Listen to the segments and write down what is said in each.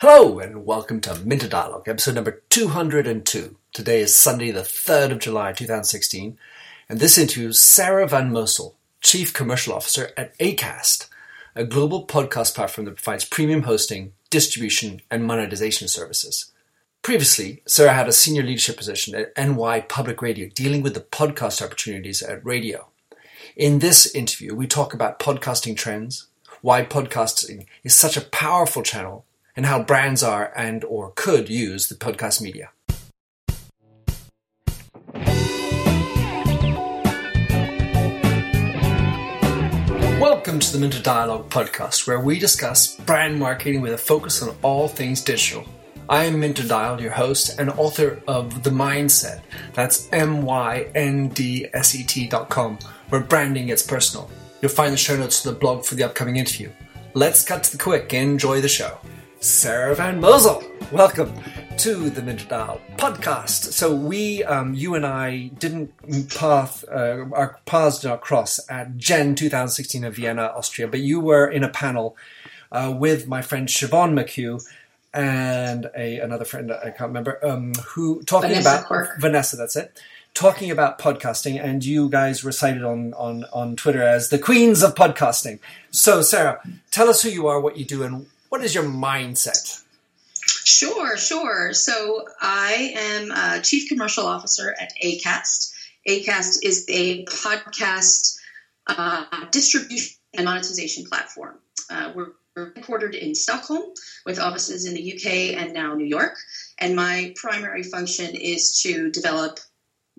Hello and welcome to Minter Dialogue, episode number 202. Today is Sunday, the 3rd of July 2016, and this interview interviews Sarah Van Mosel, Chief Commercial Officer at ACAST, a global podcast platform that provides premium hosting, distribution, and monetization services. Previously, Sarah had a senior leadership position at NY Public Radio, dealing with the podcast opportunities at radio. In this interview, we talk about podcasting trends, why podcasting is such a powerful channel and how brands are and or could use the podcast media. Welcome to the Minter Dialogue podcast, where we discuss brand marketing with a focus on all things digital. I am Minter Dial, your host and author of The Myndset. That's M-Y-N-D-S-E-T dot com, where branding gets personal. You'll find the show notes to the blog for the upcoming interview. Let's cut to the quick. and Enjoy the show. Sarah Van Mosel. Welcome to the Dial podcast. So we, um, you and I, didn't path uh, our paths did not cross at Gen 2016 in Vienna, Austria, but you were in a panel uh, with my friend Siobhan McHugh and a another friend I can't remember um, who talking Vanessa about. Vanessa. That's it. Talking about podcasting, and you guys were cited on, on, on Twitter as the queens of podcasting. So, Sarah, tell us who you are, what you do, and what is your mindset? Sure, sure. So I am a chief commercial officer at ACAST. ACAST is a podcast uh, distribution and monetization platform. Uh, we're we're headquartered in Stockholm with offices in the UK and now New York. And my primary function is to develop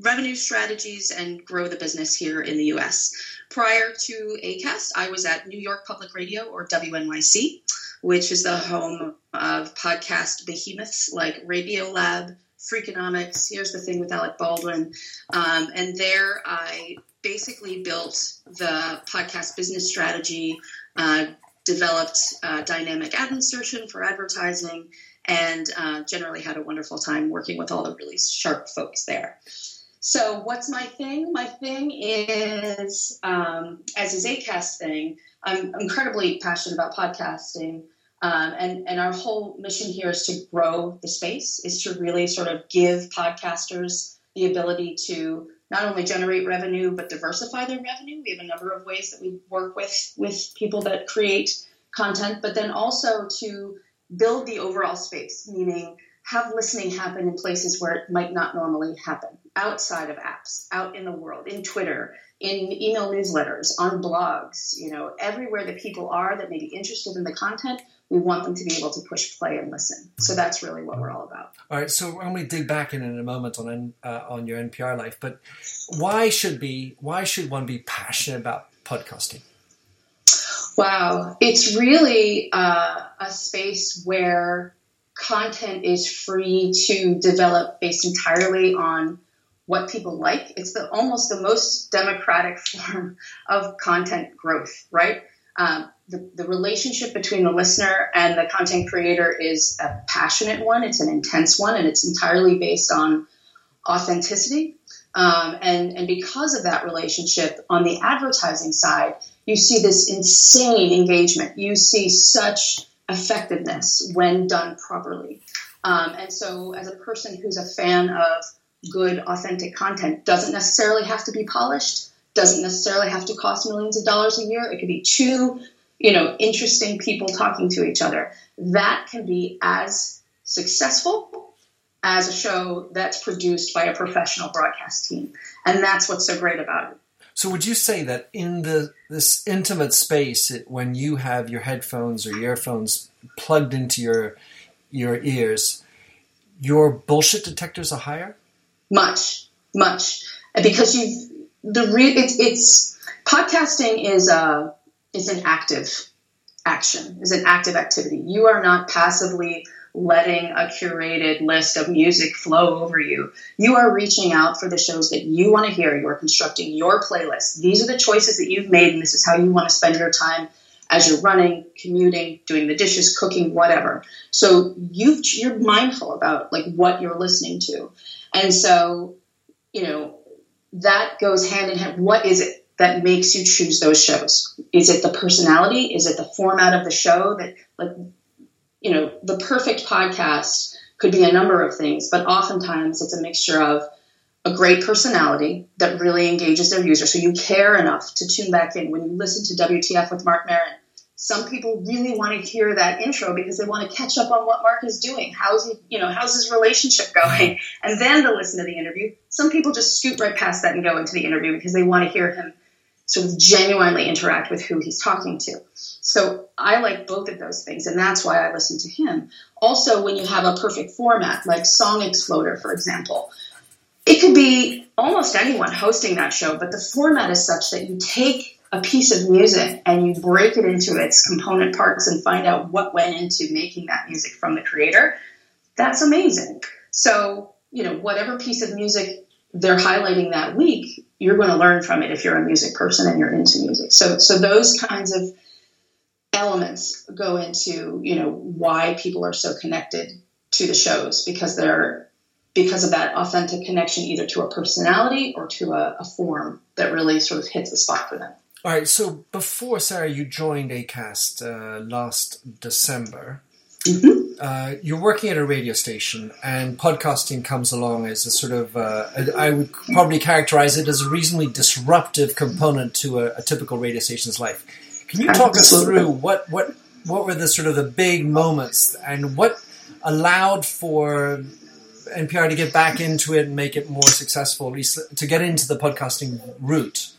revenue strategies and grow the business here in the US. Prior to ACAST, I was at New York Public Radio or WNYC, which is the home of podcast behemoths like Radiolab, Freakonomics. Here's the thing with Alec Baldwin. Um, and there I basically built the podcast business strategy, uh, developed uh, dynamic ad insertion for advertising, and uh, generally had a wonderful time working with all the really sharp folks there. So, what's my thing? My thing is, um, as is ACAST thing, I'm incredibly passionate about podcasting. Um, and, and our whole mission here is to grow the space, is to really sort of give podcasters the ability to not only generate revenue but diversify their revenue. We have a number of ways that we work with with people that create content, but then also to build the overall space, meaning have listening happen in places where it might not normally happen, outside of apps, out in the world, in Twitter, in email newsletters, on blogs, you know, everywhere that people are that may be interested in the content, we want them to be able to push play and listen. So that's really what we're all about. All right, so I'm going to dig back in in a moment on uh, on your NPR life, but why should be why should one be passionate about podcasting? Wow, it's really uh, a space where content is free to develop based entirely on what people like. It's the almost the most democratic form of content growth, right? Um, the, the relationship between the listener and the content creator is a passionate one. It's an intense one, and it's entirely based on authenticity. Um, and, and because of that relationship, on the advertising side, you see this insane engagement. You see such effectiveness when done properly. Um, and so, as a person who's a fan of good, authentic content, doesn't necessarily have to be polished, doesn't necessarily have to cost millions of dollars a year. It could be two, you know, interesting people talking to each other. That can be as successful as a show that's produced by a professional broadcast team. And that's what's so great about it. So would you say that in the this intimate space, it, when you have your headphones or earphones plugged into your your ears, your bullshit detectors are higher? Much, much, because you've the re- it's it's podcasting is a is an active action, is an active activity. You are not passively letting a curated list of music flow over you. You are reaching out for the shows that you want to hear. You are constructing your playlist. These are the choices that you've made, and this is how you want to spend your time as you're running, commuting, doing the dishes, cooking, whatever. So you you're mindful about like what you're listening to, and so you know that goes hand in hand. What is it that makes you choose those shows? Is it the personality? Is it the format of the show that like you know, the perfect podcast could be a number of things, but oftentimes it's a mixture of a great personality that really engages their user. So you care enough to tune back in. When you listen to WTF with Marc Maron, some people really want to hear that intro because they want to catch up on what Marc is doing. How's he, you know, how's his relationship going? And then to listen to the interview. Some people just scoot right past that and go into the interview because they want to hear him sort of genuinely interact with who he's talking to. So I like both of those things, and that's why I listen to him. Also, when you have a perfect format, like Song Exploder, for example, it could be almost anyone hosting that show, but the format is such that you take a piece of music and you break it into its component parts and find out what went into making that music from the creator. That's amazing. So, you know, whatever piece of music they're highlighting that week, you're going to learn from it if you're a music person and you're into music. So, so those kinds of elements go into you know why people are so connected to the shows because they're because of that authentic connection either to a personality or to a, a form that really sort of hits the spot for them. All right. So before Sarah, you joined Acast uh, last December. Mm-hmm. Uh, you're working at a radio station, and podcasting comes along as a sort of, uh, I would probably characterize it as a reasonably disruptive component to a, a typical radio station's life. Can you talk us through what, what, what were the sort of the big moments and what allowed for NPR to get back into it and make it more successful, at least to get into the podcasting route?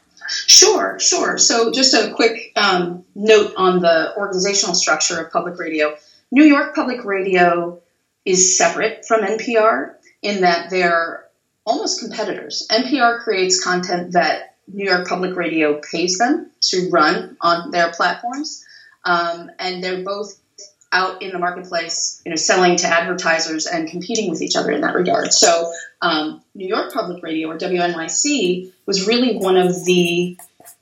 Sure, sure. So, just a quick um, note on the organizational structure of public radio. New York Public Radio is separate from NPR in that they're almost competitors. NPR creates content that New York Public Radio pays them to run on their platforms, um, and they're both out in the marketplace, you know, selling to advertisers and competing with each other in that regard. So, um, New York Public Radio or WNYC was really one of the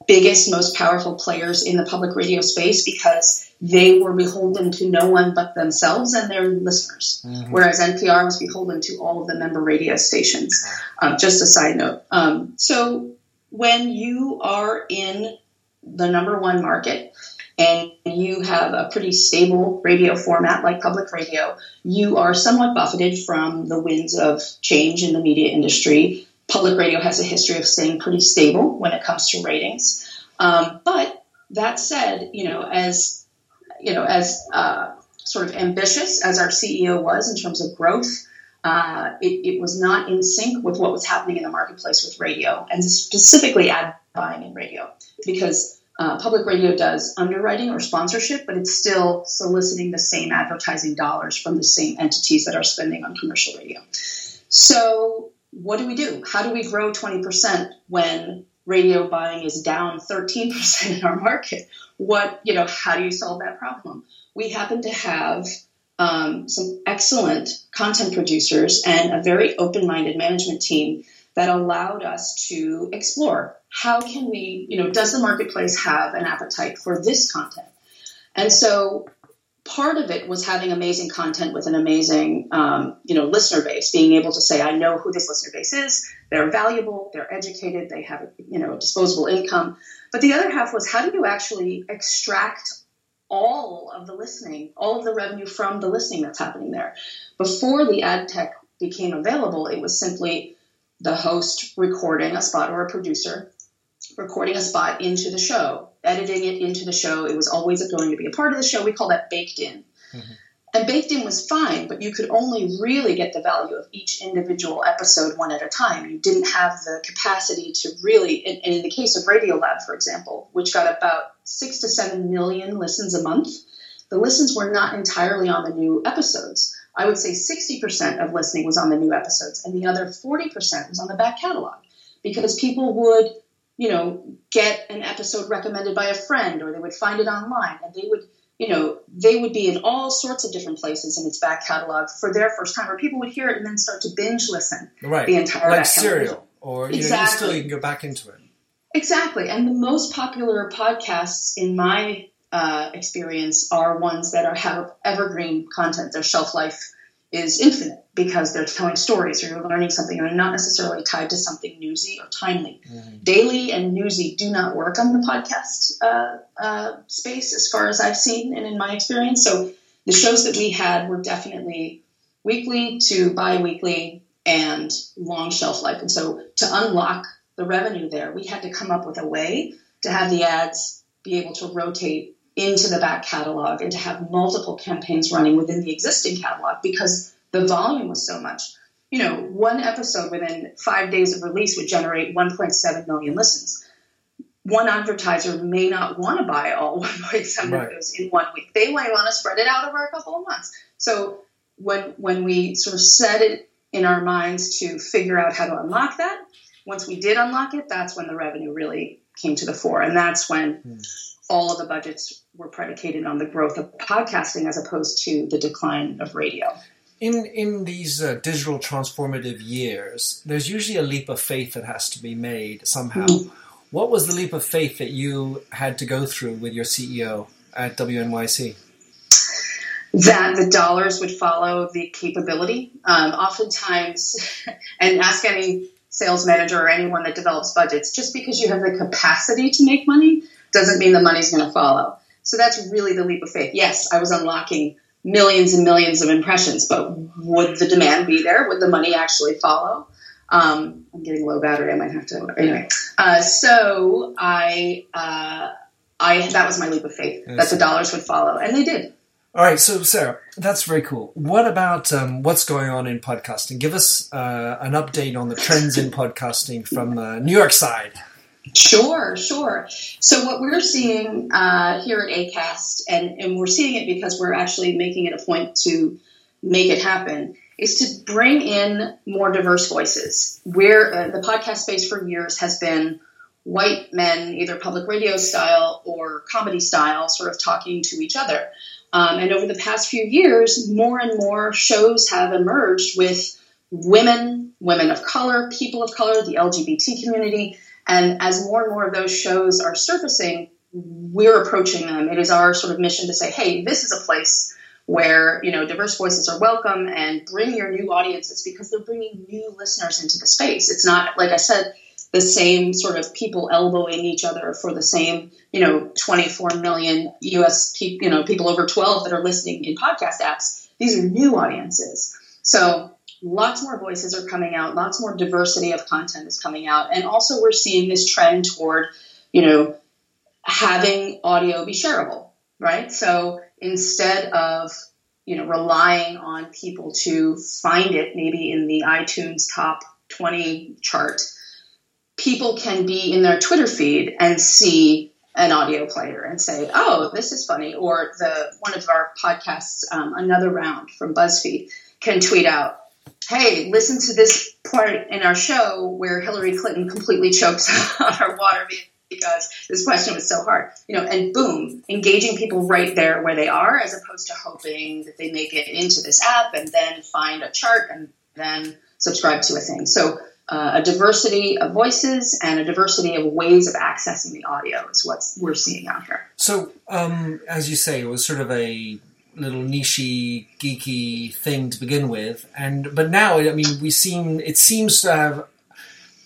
biggest, most powerful players in the public radio space because they were beholden to no one but themselves and their listeners, mm-hmm. whereas NPR was beholden to all of the member radio stations. Um, just a side note. Um, so, when you are in the number one market and you have a pretty stable radio format like public radio, you are somewhat buffeted from the winds of change in the media industry. Public radio has a history of staying pretty stable when it comes to ratings. Um, but that said, you know, as you know, as uh, sort of ambitious as our CEO was in terms of growth, uh, it, it, was not in sync with what was happening in the marketplace with radio, and specifically ad buying in radio, because uh, public radio does underwriting or sponsorship, but it's still soliciting the same advertising dollars from the same entities that are spending on commercial radio. So, what do we do? How do we grow 20% when radio buying is down 13% in our market? What, you know, how do you solve that problem? We happen to have um, some excellent content producers and a very open-minded management team that allowed us to explore how can we, you know, does the marketplace have an appetite for this content? And so part of it was having amazing content with an amazing, um, you know, listener base, being able to say, I know who this listener base is. They're valuable. They're educated. They have, you know, disposable income. But the other half was how do you actually extract all of the listening, all of the revenue from the listening that's happening there. Before the ad tech became available, it was simply the host recording a spot or a producer recording a spot into the show, editing it into the show. It was always going to be a part of the show. We call that baked in. Mm-hmm. And baked in was fine, but you could only really get the value of each individual episode one at a time. You didn't have the capacity to really, and in the case of Radiolab, for example, which got about six to seven million listens a month, the listens were not entirely on the new episodes. I would say 60% of listening was on the new episodes, and the other 40% was on the back catalog because people would, you know, get an episode recommended by a friend or they would find it online and they would you know, they would be in all sorts of different places in its back catalog for their first time, where people would hear it and then start to binge listen right. the entire like serial, or you exactly. know, you still you can go back into it. Exactly, and the most popular podcasts in my uh, experience are ones that are have evergreen content. Their shelf life is infinite because they're telling stories or you're learning something and they're not necessarily tied to something newsy or timely. Mm-hmm. Daily and newsy do not work on the podcast uh, uh, space as far as I've seen and in my experience. So the shows that we had were definitely weekly to bi-weekly and long shelf life. And so to unlock the revenue there, we had to come up with a way to have the ads be able to rotate into the back catalog and to have multiple campaigns running within the existing catalog because the volume was so much. You know, one episode within five days of release would generate 1.7 million listens. One advertiser may not want to buy all 1.7 right. of those in one week. They might want to spread it out over a couple of months. So when when we sort of set it in our minds to figure out how to unlock that, once we did unlock it, that's when the revenue really came to the fore, and that's when. Hmm all of the budgets were predicated on the growth of podcasting as opposed to the decline of radio. In in these uh, digital transformative years, there's usually a leap of faith that has to be made somehow. Mm. What was the leap of faith that you had to go through with your CEO at WNYC? That the dollars would follow the capability. Um, oftentimes, and ask any sales manager or anyone that develops budgets, just because you have the capacity to make money doesn't mean the money's going to follow. So that's really the leap of faith. Yes, I was unlocking millions and millions of impressions, but would the demand be there? Would the money actually follow? Um, I'm getting low battery. I might have to anyway. Uh, so I, uh, I that was my leap of faith that the dollars would follow, and they did. All right, so Sarah, that's very cool. What about um, what's going on in podcasting? Give us uh, an update on the trends in podcasting from the New York side. Sure, sure. So what we're seeing uh, here at ACAST, and, and we're seeing it because we're actually making it a point to make it happen, is to bring in more diverse voices. Where uh, the podcast space for years has been white men, either public radio style or comedy style, sort of talking to each other. Um, and over the past few years, more and more shows have emerged with women, women of color, people of color, the LGBT community and as more and more of those shows are surfacing, we're approaching them. It is our sort of mission to say, hey, this is a place where you know diverse voices are welcome and bring your new audiences because they're bringing new listeners into the space. It's not like I said the same sort of people elbowing each other for the same you know 24 million US pe- you know people over 12 that are listening in podcast apps. These are new audiences. So lots more voices are coming out, lots more diversity of content is coming out. And also we're seeing this trend toward, you know, having audio be shareable, right? So instead of, you know, relying on people to find it maybe in the iTunes top 20 chart, people can be in their Twitter feed and see an audio player and say, "Oh, this is funny," or the one of our podcasts, um, another round from BuzzFeed, can tweet out, hey, listen to this part in our show where Hillary Clinton completely chokes on her water because this question was so hard. You know, and boom, engaging people right there where they are, as opposed to hoping that they make it into this app and then find a chart and then subscribe to a thing. So. Uh, a diversity of voices and a diversity of ways of accessing the audio is what we're seeing out here. So, um, as you say, it was sort of a little nichey, geeky thing to begin with, and but now I mean we seem it seems to have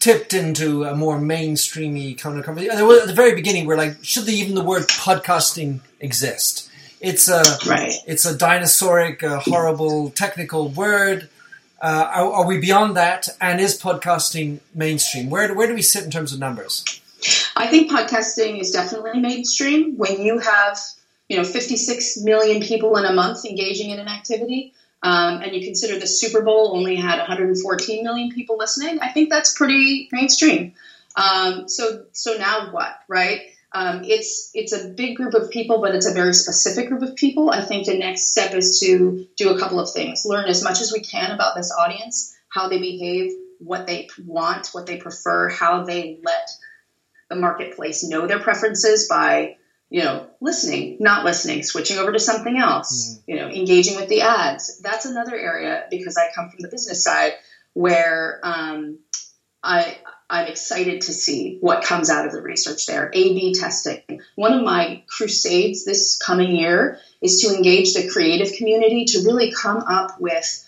tipped into a more mainstreamy kind of conversation. At the very beginning, we're like, should the, even the word podcasting exist? It's a right. it's a dinosauric, uh, horrible technical word. Uh, are, are, we beyond that? And is podcasting mainstream? Where where do we sit in terms of numbers? I think podcasting is definitely mainstream. When you have you know 56 million people in a month engaging in an activity um, and you consider the super bowl only had 114 million people listening i think that's pretty mainstream um, so so now what right um, it's it's a big group of people but it's a very specific group of people i think the next step is to do a couple of things learn as much as we can about this audience how they behave what they want what they prefer how they let the marketplace know their preferences by you know, listening, not listening, switching over to something else, mm. you know, engaging with the ads. That's another area because I come from the business side where um, I I'm excited to see what comes out of the research there. A/B testing. One of my crusades this coming year is to engage the creative community to really come up with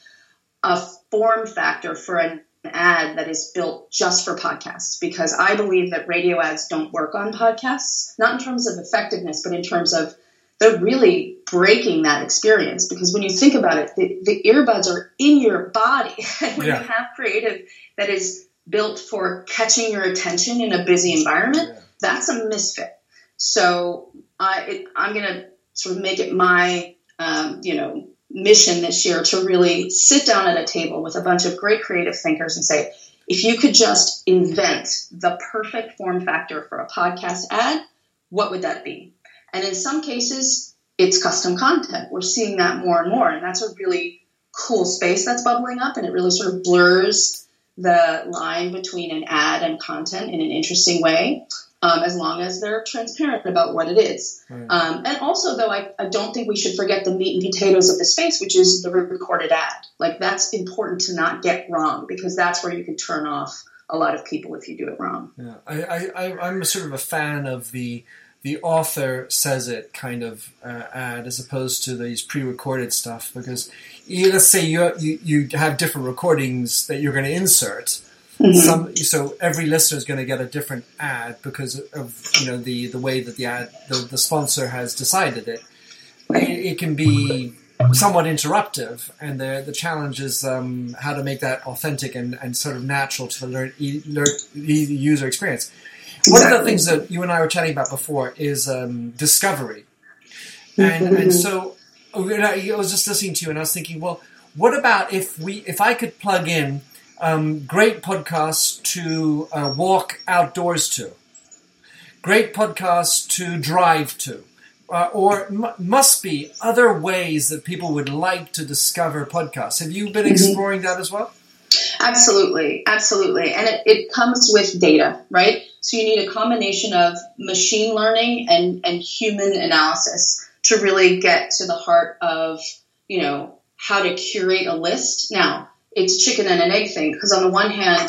a form factor for an ad that is built just for podcasts because I believe that radio ads don't work on podcasts, not in terms of effectiveness, but in terms of but really breaking that experience because when you think about it, the, the earbuds are in your body. when Yeah. you have creative that is built for catching your attention in a busy environment, Yeah. that's a misfit. So I, it, I'm going to sort of make it my, um, you know, mission this year to really sit down at a table with a bunch of great creative thinkers and say, if you could just invent the perfect form factor for a podcast ad, what would that be? And in some cases, it's custom content. We're seeing that more and more, and that's a really cool space that's bubbling up, and it really sort of blurs the line between an ad and content in an interesting way, um, as long as they're transparent about what it is. Right. Um, and also, though, I, I don't think we should forget the meat and potatoes of the space, which is the recorded ad. Like, that's important to not get wrong because that's where you can turn off a lot of people if you do it wrong. Yeah, I, I, I, I'm sort of a fan of the the author says it kind of uh, ad as opposed to these pre-recorded stuff because you, let's say you, you you have different recordings that you're going to insert. Some so every listener is going to get a different ad because of you know the the way that the ad the, the sponsor has decided it. It, it can be somewhat interruptive, and the the challenge is um, how to make that authentic and, and sort of natural to the e- e- user experience. One of the things that you and I were chatting about before is um, discovery, and and so oh, I was just listening to you, and I was thinking, well, what about if we if I could plug in um, great podcasts to uh, walk outdoors to, great podcasts to drive to, uh, or m- must be other ways that people would like to discover podcasts. Have you been exploring that as well? Absolutely, absolutely. And it, it comes with data, right? So you need a combination of machine learning and, and human analysis to really get to the heart of, you know, how to curate a list. Now, it's a chicken and an egg thing because on the one hand,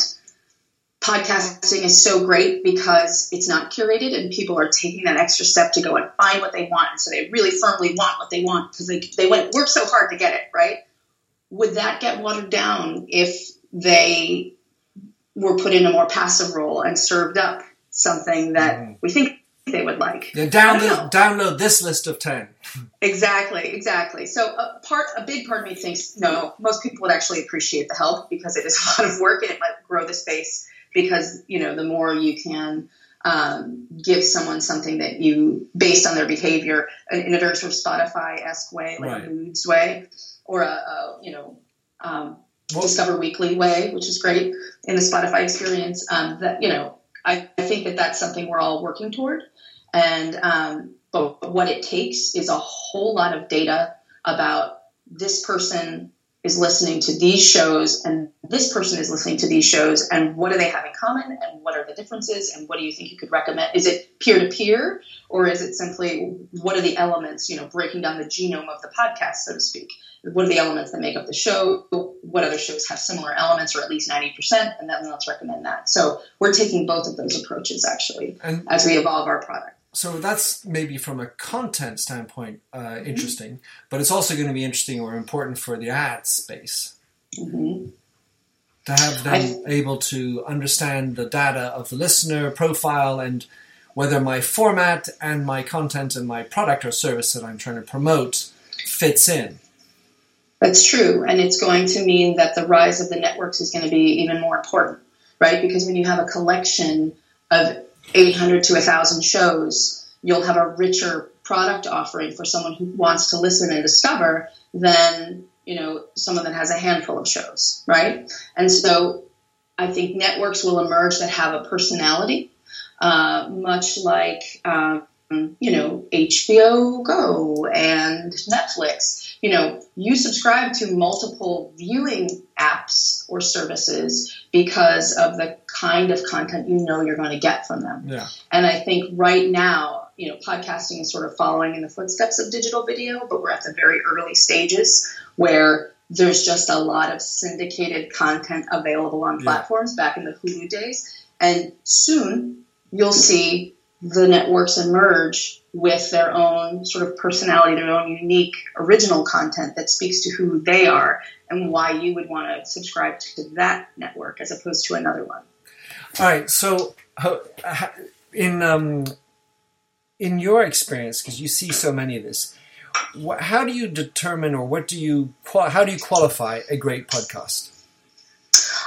podcasting is so great because it's not curated and people are taking that extra step to go and find what they want. And so they really firmly want what they want because they, they went work so hard to get it, right? Would that get watered down if they were put in a more passive role and served up something that Mhm. we think they would like? Download, download this list of 10. Exactly, exactly. So a part, a big part of me thinks no. Most people would actually appreciate the help because it is a lot of work and it might grow the space. Because you know, the more you can um, give someone something that you, based on their behavior, in a very sort of Spotify-esque way, like Right. a moods way, or a, a you know. Um, Well- Discover Weekly way, which is great in the Spotify experience. Um, that you know, I, I think that that's something we're all working toward. And um, but what it takes is a whole lot of data about this person is listening to these shows and this person is listening to these shows and what do they have in common and what are the differences and what do you think you could recommend? Is it peer to peer or is it simply what are the elements you know breaking down the genome of the podcast so to speak? What are the elements that make up the show? What other shows have similar elements or at least 90% and then let's recommend that. So we're taking both of those approaches actually And as we evolve our product so that's maybe from a content standpoint uh, Mm-hmm. interesting, but it's also going to be interesting or important for the ad space hmm to have them able to understand the data of the listener profile and whether my format and my content and my product or service that I'm trying to promote fits in. That's true. And it's going to mean that the rise of the networks is going to be even more important, right? Because when you have a collection of 800 to 1,000 shows, you'll have a richer product offering for someone who wants to listen and discover than, you know, someone that has a handful of shows, right? And so I think networks will emerge that have a personality, uh, much like, um, you know, HBO Go and Netflix you know, you subscribe to multiple viewing apps or services because of the kind of content you know you're going to get from them. Yeah. And I think right now, you know, podcasting is sort of following in the footsteps of digital video, but we're at the very early stages where there's just a lot of syndicated content available on Yeah. platforms back in the Hulu days. And soon you'll see the networks emerge with their own sort of personality, their own unique original content that speaks to who they are and why you would want to subscribe to that network as opposed to another one. All right. So, in um, in your experience, because you see so many of this, wh- how do you determine or what do you qual- how do you qualify a great podcast?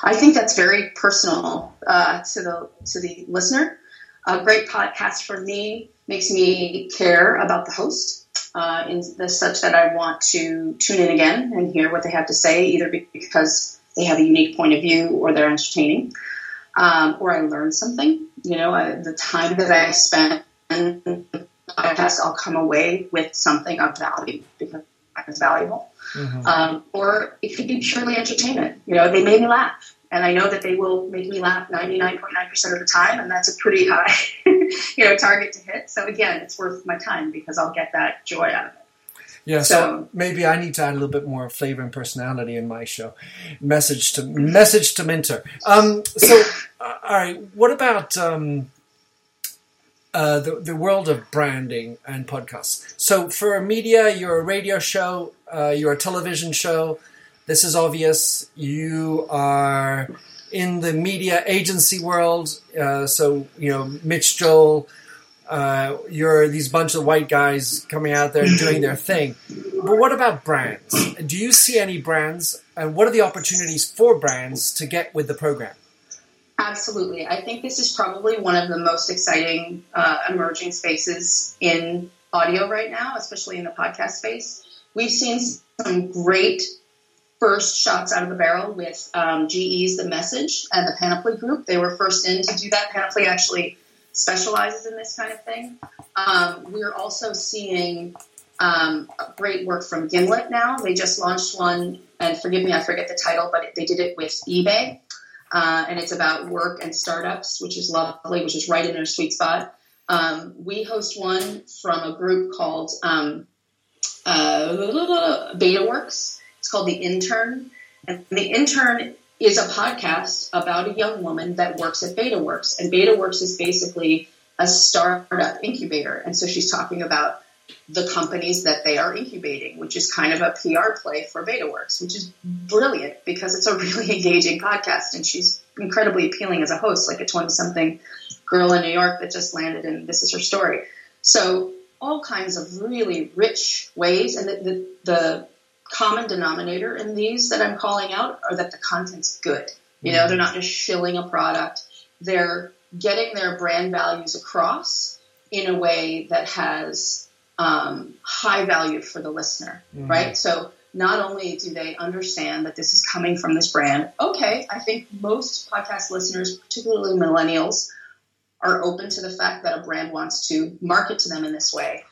I think that's very personal uh, to the to the listener. A great podcast for me makes me care about the host uh, in the such that I want to tune in again and hear what they have to say, either because they have a unique point of view or they're entertaining, um, or I learn something. You know, I, the time that I spend in the podcast, I'll come away with something of value because it's valuable. Mm-hmm. Um, or it could be purely entertainment. You know, they made me laugh. And I know that they will make me laugh 99.9% of the time, and that's a pretty high, you know, target to hit. So again, it's worth my time because I'll get that joy out of it. Yeah, so, so, maybe I need to add a little bit more flavor and personality in my show. Message to message to Minter. Um, so, uh, all right, what about um, uh, the the world of branding and podcasts? So, for media, you're a radio show, uh, you're a television show. This is obvious. You are in the media agency world, uh, so you know Mitch Joel uh, you're these bunch of white guys coming out there doing their thing. But what about brands? Do you see any brands, and what are the opportunities for brands to get with the program? Absolutely. I think this is probably one of the most exciting uh, emerging spaces in audio right now, especially in the podcast space. We've seen some great first shots out of the barrel with um, GE's The Message and the Panoply Group. They were first in to do that. Panoply actually specializes in this kind of thing. Um, we're also seeing um, great work from Gimlet now. They just launched one, and forgive me, I forget the title, but they did it with eBay. Uh, and it's about work and startups, which is lovely, which is right in their sweet spot. Um, we host one from a group called um, uh, BetaWorks. It's called The Intern. And The Intern is a podcast about a young woman that works at BetaWorks. And BetaWorks is basically a startup incubator. And so she's talking about the companies that they are incubating, which is kind of a PR play for BetaWorks, which is brilliant because it's a really engaging podcast. And she's incredibly appealing as a host, like a 20 something girl in New York that just landed and this is her story. So all kinds of really rich ways. And the, the, the common denominator in these that I'm calling out are that the content's good. You know, mm-hmm. they're not just shilling a product. They're getting their brand values across in a way that has um, high value for the listener, mm-hmm. right? So not only do they understand that this is coming from this brand, okay, I think most podcast listeners, particularly millennials, are open to the fact that a brand wants to market to them in this way.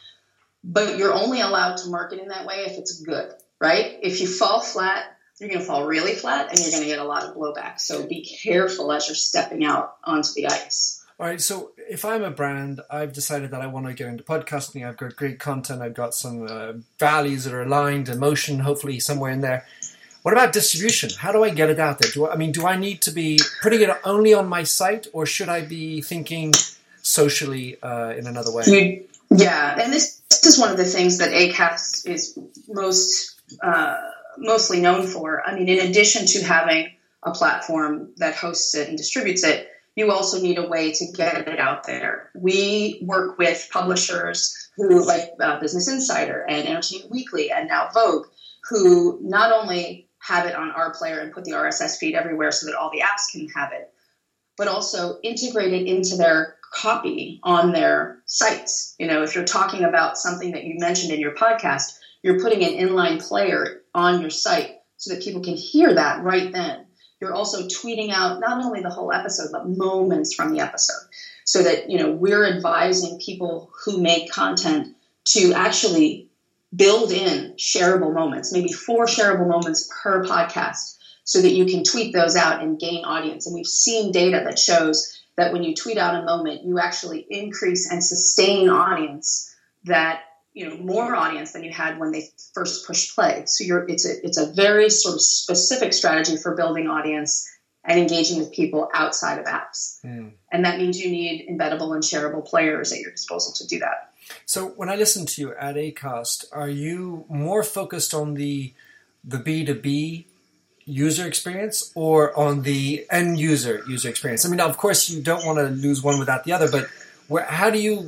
But you're only allowed to market in that way if it's good right? If you fall flat, you're going to fall really flat and you're going to get a lot of blowback. So be careful as you're stepping out onto the ice. All right. So if I'm a brand, I've decided that I want to get into podcasting. I've got great content. I've got some uh, values that are aligned, emotion, hopefully somewhere in there. What about distribution? How do I get it out there? Do I, I mean, do I need to be putting it only on my site, or should I be thinking socially uh, in another way? Yeah, and this, this is one of the things that Acast is most uh, mostly known for. I mean, in addition to having a platform that hosts it and distributes it, you also need a way to get it out there. We work with publishers who, like uh, Business Insider and Entertainment Weekly and now Vogue, who not only have it on our player and put the RSS feed everywhere so that all the apps can have it, but also integrate it into their copy on their sites. You know, if you're talking about something that you mentioned in your podcast, you're putting an inline player on your site so that people can hear that right then. You're also tweeting out not only the whole episode, but moments from the episode so that, you know, we're advising people who make content to actually build in shareable moments, maybe four shareable moments per podcast so that you can tweet those out and gain audience. And we've seen data that shows that when you tweet out a moment, you actually increase and sustain audience that you know more audience than you had when they first pushed play. So you're it's a it's a very sort of specific strategy for building audience and engaging with people outside of apps. Mm. And that means you need embeddable and shareable players at your disposal to do that. So when I listen to you at Acast, are you more focused on the the B2B user experience or on the end user user experience? I mean, of course, you don't want to lose one without the other, but where, how do you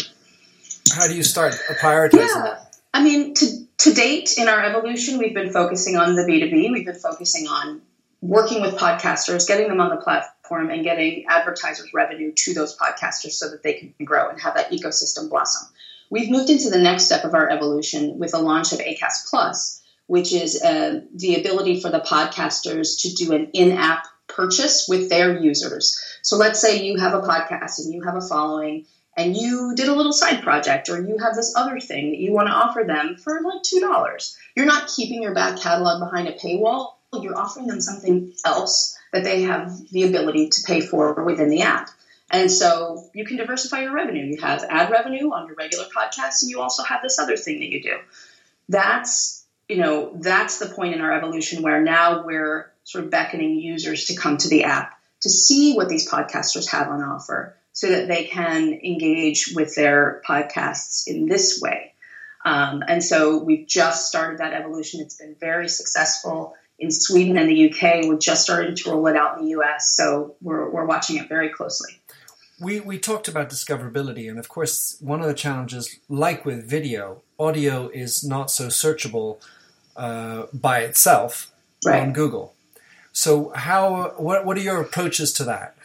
how do you start prioritizing Yeah. that? I mean, to, to date in our evolution, we've been focusing on the B2B. We've been focusing on working with podcasters, getting them on the platform, and getting advertisers' revenue to those podcasters so that they can grow and have that ecosystem blossom. We've moved into the next step of our evolution with the launch of ACAST Plus, which is uh, the ability for the podcasters to do an in app purchase with their users. So let's say you have a podcast and you have a following and you did a little side project or you have this other thing that you want to offer them for like $2. You're not keeping your back catalog behind a paywall. You're offering them something else that they have the ability to pay for within the app. And so you can diversify your revenue. You have ad revenue on your regular podcast, and you also have this other thing that you do. That's you know that's the point in our evolution where now we're sort of beckoning users to come to the app to see what these podcasters have on offer, so that they can engage with their podcasts in this way. Um, and so we've just started that evolution. It's been very successful in Sweden and the UK. We're just starting to roll it out in the US. So we're, we're watching it very closely. We, we talked about discoverability, and of course, one of the challenges, like with video, audio is not so searchable uh, by itself Right. on Google. So, how what, what are your approaches to that?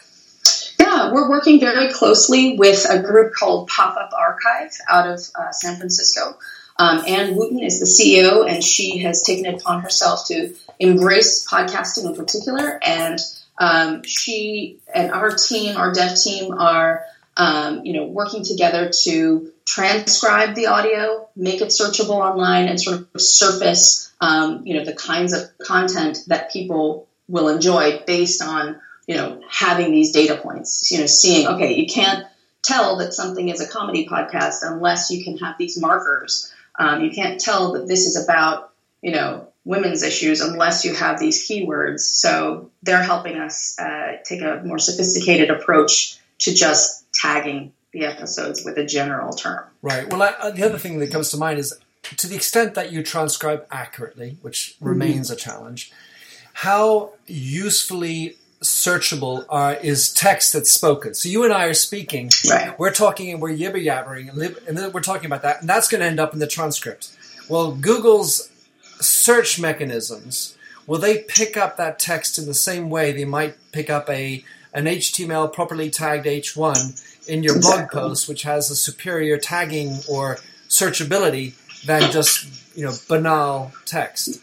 Yeah, we're working very closely with a group called Pop Up Archive out of uh, San Francisco. Um, Anne Wooten is the CEO, and she has taken it upon herself to embrace podcasting in particular. And um, she and our team, our dev team, are um, you know working together to transcribe the audio, make it searchable online, and sort of surface um, you know the kinds of content that people will enjoy based on you know having these data points. You know, seeing okay, you can't tell that something is a comedy podcast unless you can have these markers. Um, you can't tell that this is about you know women's issues unless you have these keywords. So they're helping us uh, take a more sophisticated approach to just tagging the episodes with a general term. Right. Well, I, uh, the other thing that comes to mind is to the extent that you transcribe accurately, which remains a challenge, how usefully searchable are, is text that's spoken. So you and I are speaking, Right. we're talking and we're yibber yabbering, and, lib- and then we're talking about that, and that's going to end up in the transcript. Well, Google's search mechanisms will they pick up that text in the same way they might pick up a an HTML properly tagged H1 in your blog post, which has a superior tagging or searchability than just you know banal text.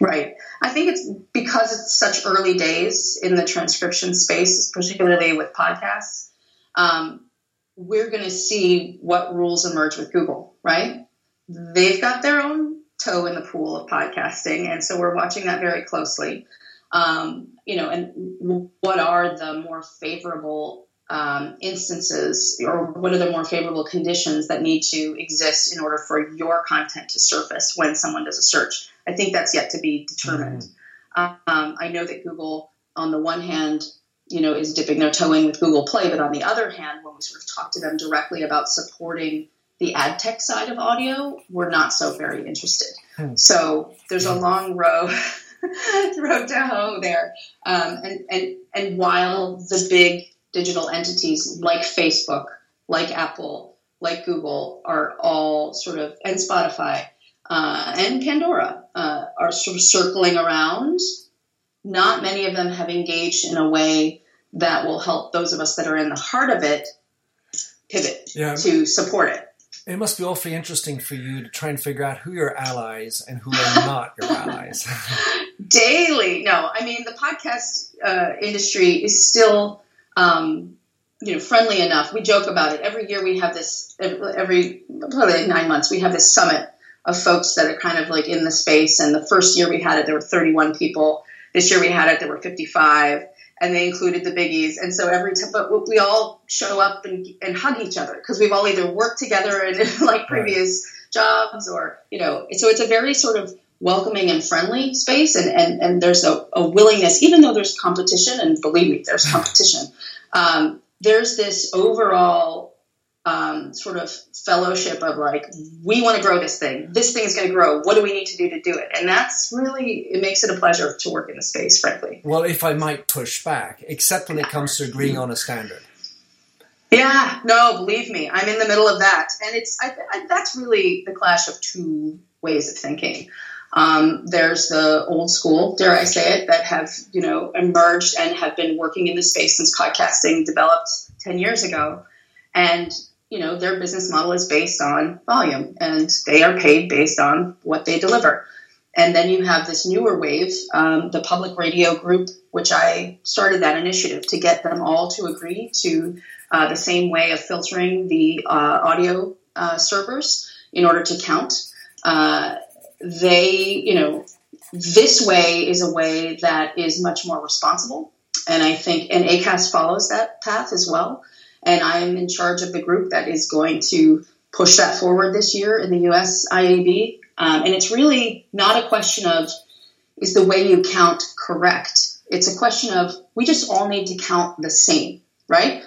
Right. I think it's because it's such early days in the transcription space, particularly with podcasts. Um, we're going to see what rules emerge with Google, right? They've got their own toe in the pool of podcasting, and so we're watching that very closely. Um, you know, and what are the more favorable um, instances, or what are the more favorable conditions that need to exist in order for your content to surface when someone does a search? I think that's yet to be determined. Um, I know that Google, on the one hand, you know, is dipping their toe in with Google Play, but on the other hand, when we sort of talk to them directly about supporting the ad tech side of audio, we're not so very interested. Hmm. So there's a long row road to hoe there. Um, and, and, and while the big digital entities like Facebook, like Apple, like Google are all sort of, and Spotify, uh, and Pandora uh, are sort of circling around. Not many of them have engaged in a way that will help those of us that are in the heart of it pivot Yeah. to support it. It must be awfully interesting for you to try and figure out who your allies and who are not your allies. daily. No, I mean the podcast uh, industry is still, um, you know, friendly enough. We joke about it every year. We have this every probably like nine months. We have this summit of folks that are kind of like in the space. And the first year we had it, there were 31 people. This year we had it, there were 55, and they included the biggies. And so every time, but we all show up and, and hug each other because we've all either worked together in like previous jobs or you know. So it's a very sort of welcoming and friendly space and, and, and there's a, a willingness even though there's competition and believe me there's competition um, there's this overall um, sort of fellowship of like we want to grow this thing. This thing is going to grow. What do we need to do to do it? And that's really it makes it a pleasure to work in the space frankly. Well, if I might push back, except when it comes to agreeing on a standard. Yeah, no, believe me, I'm in the middle of that, and it's I, I, that's really the clash of two ways of thinking. Um, there's the old school, dare I say it, that have you know emerged and have been working in the space since podcasting developed ten years ago, and you know their business model is based on volume, and they are paid based on what they deliver. And then you have this newer wave, um, the public radio group, which I started that initiative to get them all to agree to uh, the same way of filtering the uh, audio uh, servers in order to count. Uh, they, you know, this way is a way that is much more responsible. And I think, and ACAST follows that path as well. And I am in charge of the group that is going to push that forward this year in the US IAB. Um, and it's really not a question of is the way you count correct? It's a question of we just all need to count the same, right?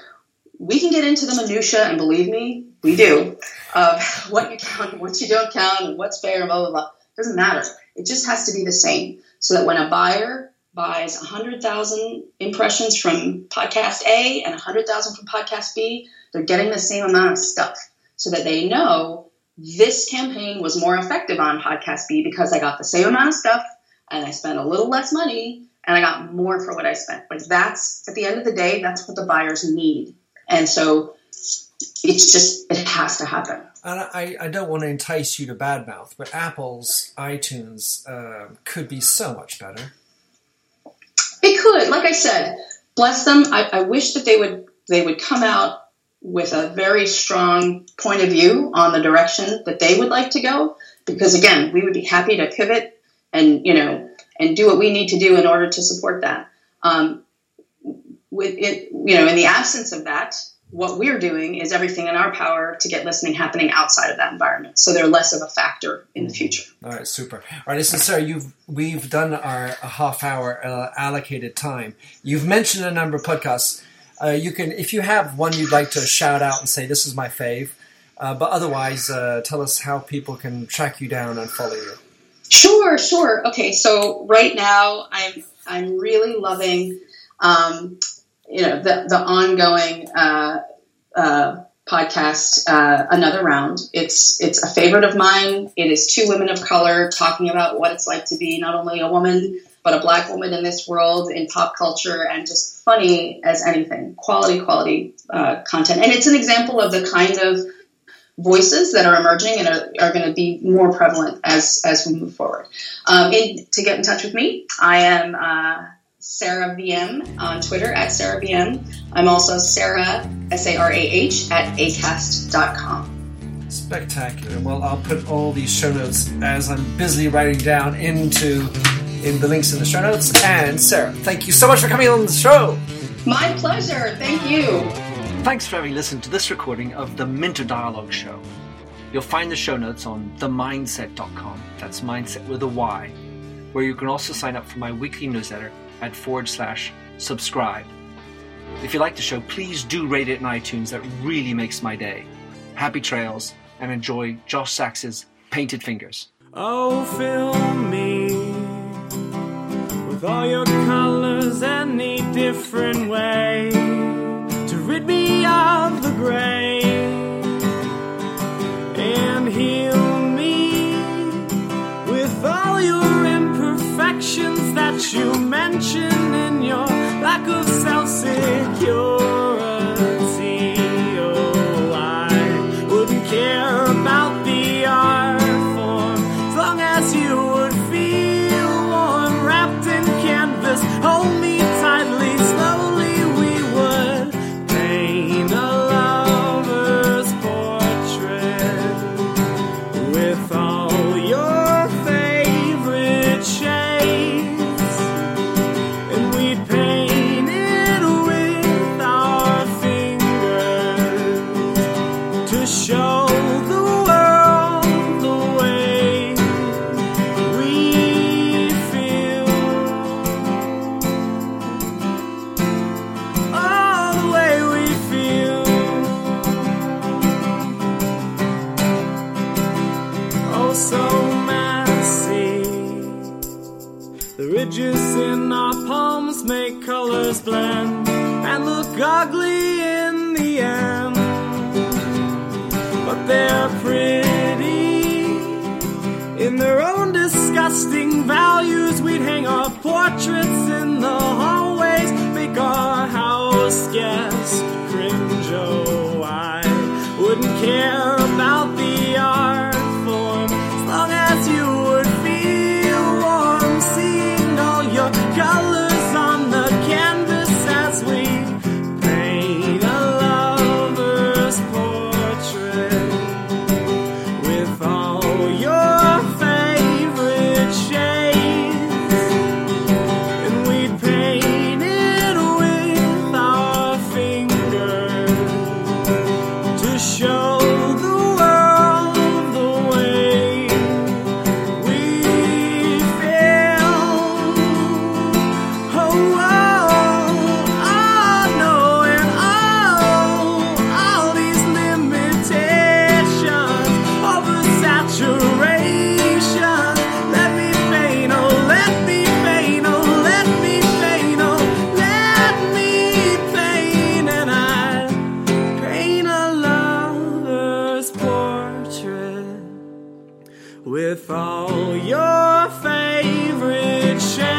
We can get into the minutia, and believe me, we do, of what you count and what you don't count and what's fair and blah blah blah. Doesn't matter. It just has to be the same, so that when a buyer buys 100,000 impressions from podcast A and 100,000 from podcast B, they're getting the same amount of stuff, so that they know this campaign was more effective on podcast B because I got the same amount of stuff and I spent a little less money and I got more for what I spent. Like that's at the end of the day, that's what the buyers need. And so it's just it has to happen. And I, I don't want to entice you to badmouth, but Apple's iTunes uh, could be so much better. It could, like I said, bless them. I, I wish that they would they would come out with a very strong point of view on the direction that they would like to go. Because again, we would be happy to pivot and you know and do what we need to do in order to support that. Um, with it, you know, in the absence of that, what we're doing is everything in our power to get listening happening outside of that environment, so they're less of a factor in the future. All right, super. All right, listen, Sarah, you've we've done our half hour uh, allocated time. You've mentioned a number of podcasts. Uh, you can, if you have one you'd like to shout out and say this is my fave, uh, but otherwise, uh, tell us how people can track you down and follow you. Sure, sure. Okay, so right now I'm I'm really loving, um, you know, the the ongoing uh, uh, podcast, uh, Another Round. It's it's a favorite of mine. It is two women of color talking about what it's like to be not only a woman but a black woman in this world in pop culture and just funny as anything. Quality, quality uh, content, and it's an example of the kind of voices that are emerging and are, are going to be more prevalent as as we move forward. Um, in, to get in touch with me, I am uh, Sarah VM on Twitter at Sarah VM. I'm also Sarah S A R A H at acast.com. Spectacular. Well, I'll put all these show notes as I'm busily writing down into in the links in the show notes. And Sarah, thank you so much for coming on the show. My pleasure. Thank you. Thanks for having listened to this recording of the Minter Dialogue Show. You'll find the show notes on themyndset.com. That's mindset with a Y, where you can also sign up for my weekly newsletter at forward slash subscribe. If you like the show, please do rate it in iTunes. That really makes my day. Happy trails and enjoy Josh Sachs's Painted Fingers. Oh, fill me with all your colors any different way to rid me of the gray and heal imperfections that you mention in your lack of self security. House your favorite shades.